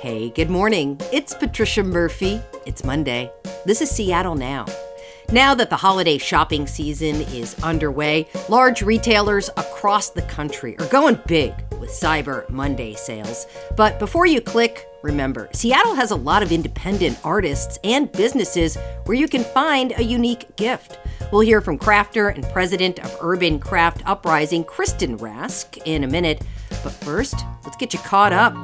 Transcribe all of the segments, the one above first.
Hey, good morning. It's Patricia Murphy. It's Monday. This is Seattle Now. Now that the holiday shopping season is underway, large retailers across the country are going big with Cyber Monday sales. But before you click, remember, Seattle has a lot of independent artists and businesses where you can find a unique gift. We'll hear from crafter and president of Urban Craft Uprising, Kristen Rask, in a minute. But first, let's get you caught up.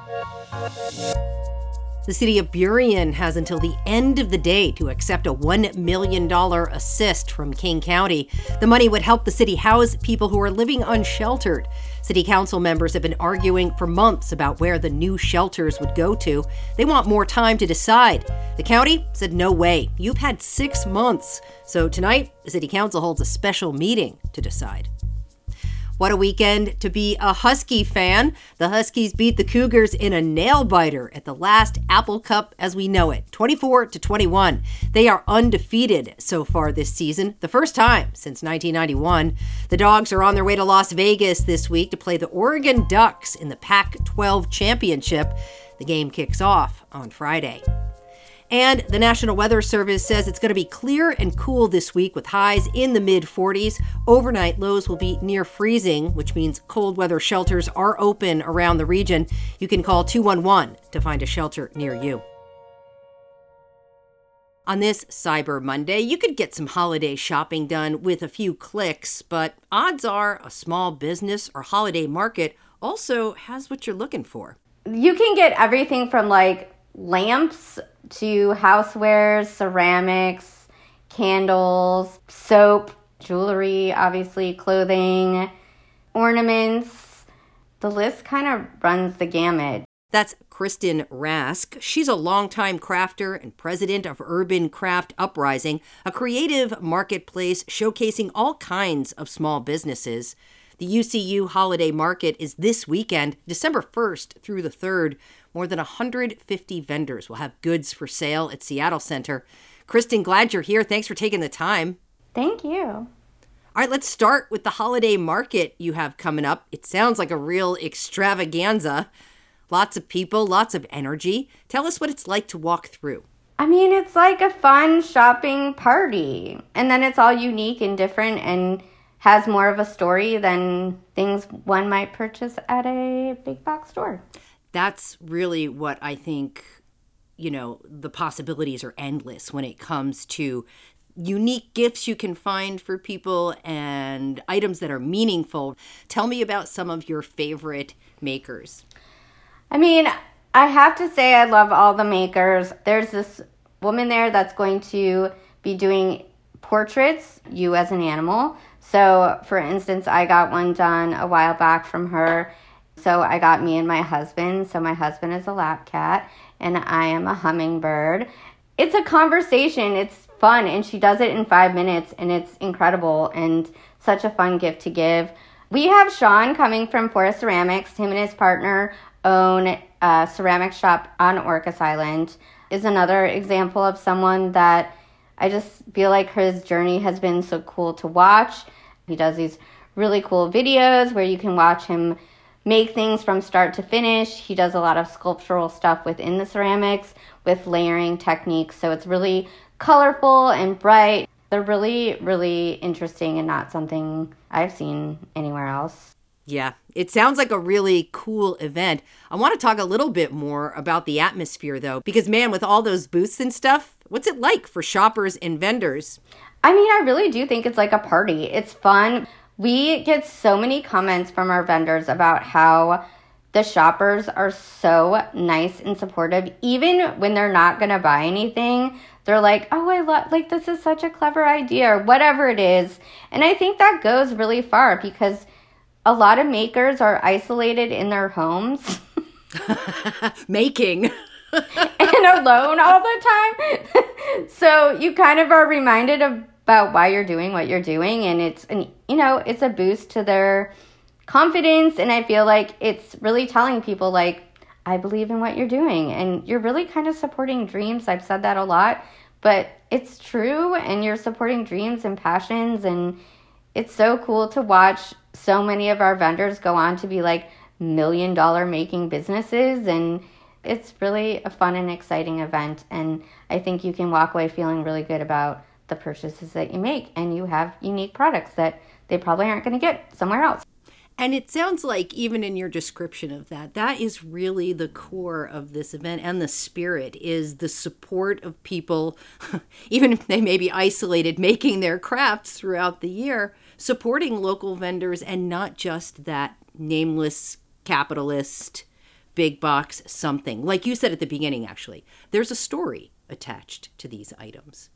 The city of Burien has until the end of the day to accept a $1 million assist from King County. The money would help the city house people who are living unsheltered. City council members have been arguing for months about where the new shelters would go to. They want more time to decide. The county said, no way. You've had six months. So tonight, the city council holds a special meeting to decide. What a weekend to be a Husky fan. The Huskies beat the Cougars in a nail biter at the last Apple Cup as we know it, 24 to 21. They are undefeated so far this season, the first time since 1991. The Dogs are on their way to Las Vegas this week to play the Oregon Ducks in the Pac 12 Championship. The game kicks off on Friday. And the National Weather Service says it's going to be clear and cool this week with highs in the mid 40s. Overnight lows will be near freezing, which means cold weather shelters are open around the region. You can call 211 to find a shelter near you. On this Cyber Monday, you could get some holiday shopping done with a few clicks, but odds are a small business or holiday market also has what you're looking for. You can get everything from like lamps to housewares, ceramics, candles, soap, jewelry, obviously, clothing, ornaments. The list kind of runs the gamut. That's Kristen Rask. She's a longtime crafter and president of Urban Craft Uprising, a creative marketplace showcasing all kinds of small businesses. The UCU Holiday Market is this weekend, December 1st through the 3rd. More than 150 vendors will have goods for sale at Seattle Center. Kristen, glad you're here. Thanks for taking the time. Thank you. All right, let's start with the holiday market you have coming up. It sounds like a real extravaganza. Lots of people, lots of energy. Tell us what it's like to walk through. I mean, it's like a fun shopping party. And then it's all unique and different and has more of a story than things one might purchase at a big box store that's really what I think, you know, the possibilities are endless when it comes to unique gifts you can find for people and items that are meaningful. Tell me about some of your favorite makers. I mean, I have to say, I love all the makers. There's this woman there that's going to be doing portraits, you as an animal. So, for instance, I got one done a while back from her so I got me and my husband. So my husband is a lap cat and I am a hummingbird. It's a conversation. It's fun and she does it in 5 minutes and it's incredible and such a fun gift to give. We have Sean coming from Forest Ceramics. Him and his partner own a ceramic shop on Orcas Island. Is another example of someone that I just feel like his journey has been so cool to watch. He does these really cool videos where you can watch him make things from start to finish. He does a lot of sculptural stuff within the ceramics with layering techniques. So it's really colorful and bright. They're really, really interesting and not something I've seen anywhere else. Yeah, it sounds like a really cool event. I want to talk a little bit more about the atmosphere though, because man, with all those booths and stuff, what's it like for shoppers and vendors? I mean, I really do think it's like a party. It's fun. We get so many comments from our vendors about how the shoppers are so nice and supportive even when they're not going to buy anything they're like oh i love like this is such a clever idea or whatever it is and i think that goes really far because a lot of makers are isolated in their homes making alone all the time. So you kind of are reminded about why you're doing what you're doing and it's an you know it's a boost to their confidence and i feel like it's really telling people like i believe in what you're doing and you're really kind of supporting dreams. I've said that a lot but it's true and you're supporting dreams and passions and it's so cool to watch so many of our vendors go on to be like million dollar making businesses and It's really a fun and exciting event, and I think you can walk away feeling really good about the purchases that you make, and you have unique products that they probably aren't going to get somewhere else. And it sounds like, even in your description of that, that is really the core of this event and the spirit is the support of people, even if they may be isolated, making their crafts throughout the year, supporting local vendors and not just that nameless capitalist big box something. Like you said at the beginning, actually, there's a story attached to these items.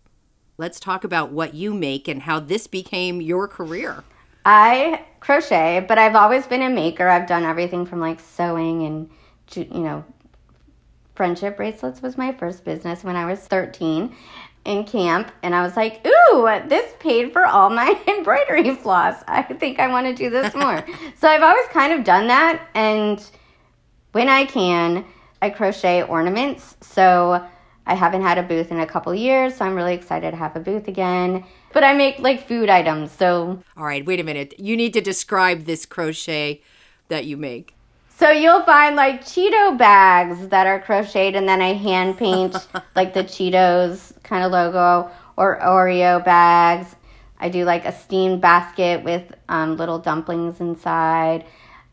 Let's talk about what you make and how this became your career. I crochet, but I've always been a maker. I've done everything from like sewing and, you know, friendship bracelets was my first business when I was 13 in camp. And I was like, ooh, this paid for all my embroidery floss. I think I want to do this more. so I've always kind of done that. And when I can, I crochet ornaments. So I haven't had a booth in a couple years, so I'm really excited to have a booth again. But I make like food items, so. All right, wait a minute. You need to describe this crochet that you make. So you'll find like Cheeto bags that are crocheted, and then I hand paint like the Cheetos kind of logo or Oreo bags. I do like a steamed basket with um, little dumplings inside,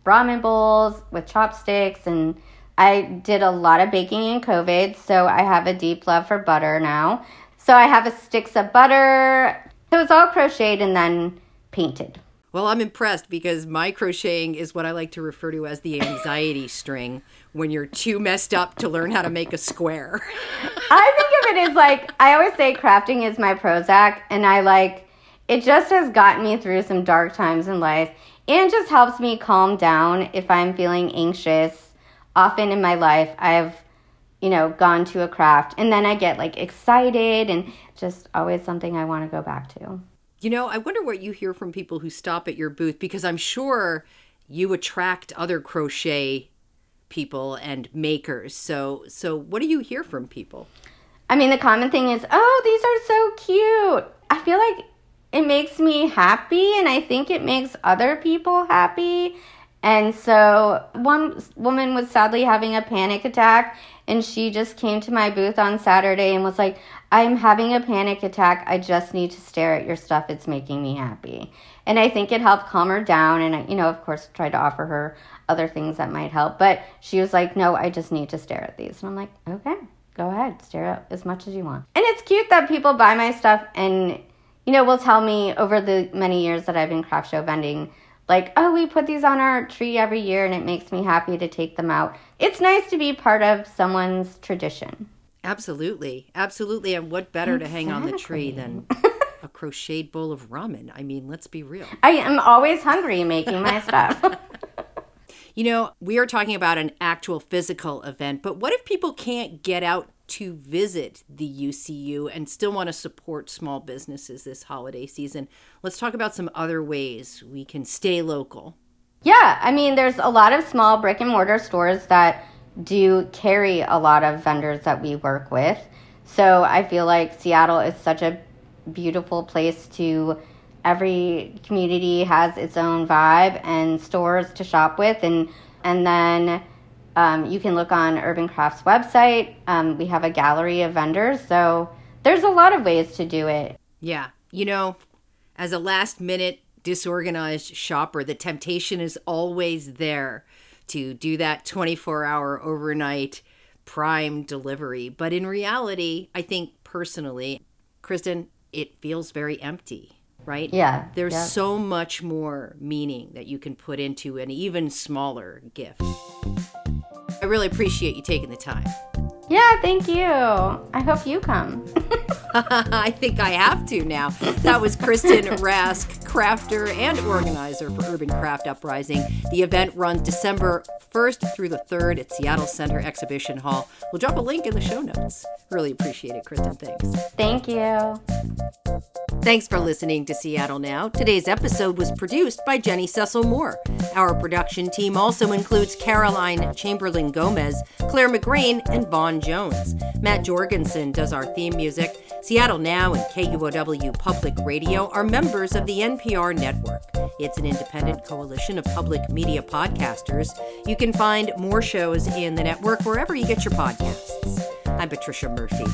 ramen bowls with chopsticks, and I did a lot of baking in COVID, so I have a deep love for butter now. So I have a sticks of butter. So it's all crocheted and then painted. Well, I'm impressed because my crocheting is what I like to refer to as the anxiety string when you're too messed up to learn how to make a square. I think of it as like, I always say crafting is my Prozac, and I like, it just has gotten me through some dark times in life and just helps me calm down if I'm feeling anxious often in my life I've you know gone to a craft and then I get like excited and just always something I want to go back to. You know, I wonder what you hear from people who stop at your booth because I'm sure you attract other crochet people and makers. So so what do you hear from people? I mean, the common thing is, "Oh, these are so cute." I feel like it makes me happy and I think it makes other people happy and so one woman was sadly having a panic attack and she just came to my booth on Saturday and was like, I'm having a panic attack. I just need to stare at your stuff. It's making me happy. And I think it helped calm her down. And I, you know, of course, tried to offer her other things that might help. But she was like, no, I just need to stare at these. And I'm like, okay, go ahead, stare at as much as you want. And it's cute that people buy my stuff and, you know, will tell me over the many years that I've been craft show vending like, oh, we put these on our tree every year and it makes me happy to take them out. It's nice to be part of someone's tradition. Absolutely. Absolutely. And what better exactly. to hang on the tree than a crocheted bowl of ramen? I mean, let's be real. I am always hungry making my stuff. you know, we are talking about an actual physical event, but what if people can't get out to visit the UCU and still want to support small businesses this holiday season. Let's talk about some other ways we can stay local. Yeah, I mean, there's a lot of small brick and mortar stores that do carry a lot of vendors that we work with. So I feel like Seattle is such a beautiful place to every community has its own vibe and stores to shop with and and then um, you can look on Urban Crafts website. Um, we have a gallery of vendors, so there's a lot of ways to do it. Yeah, you know, as a last minute disorganized shopper, the temptation is always there to do that 24 hour overnight prime delivery. But in reality, I think personally, Kristen, it feels very empty, right? Yeah. There's yeah. so much more meaning that you can put into an even smaller gift. I really appreciate you taking the time. Yeah, thank you. I hope you come. I think I have to now. That was Kristen Rask, crafter and organizer for Urban Craft Uprising. The event runs December 1st through the 3rd at Seattle Center Exhibition Hall. We'll drop a link in the show notes. Really appreciate it, Kristen. Thanks. Thank you. Thanks for listening to Seattle Now. Today's episode was produced by Jenny Cecil Moore. Our production team also includes Caroline Chamberlain Gomez, Claire McGrain, and Vaughn Jones. Matt Jorgensen does our theme music. Seattle Now and KUOW Public Radio are members of the NPR network. It's an independent coalition of public media podcasters. You can find more shows in the network wherever you get your podcasts. I'm Patricia Murphy.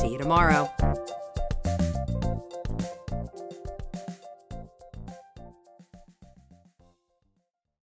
See you tomorrow.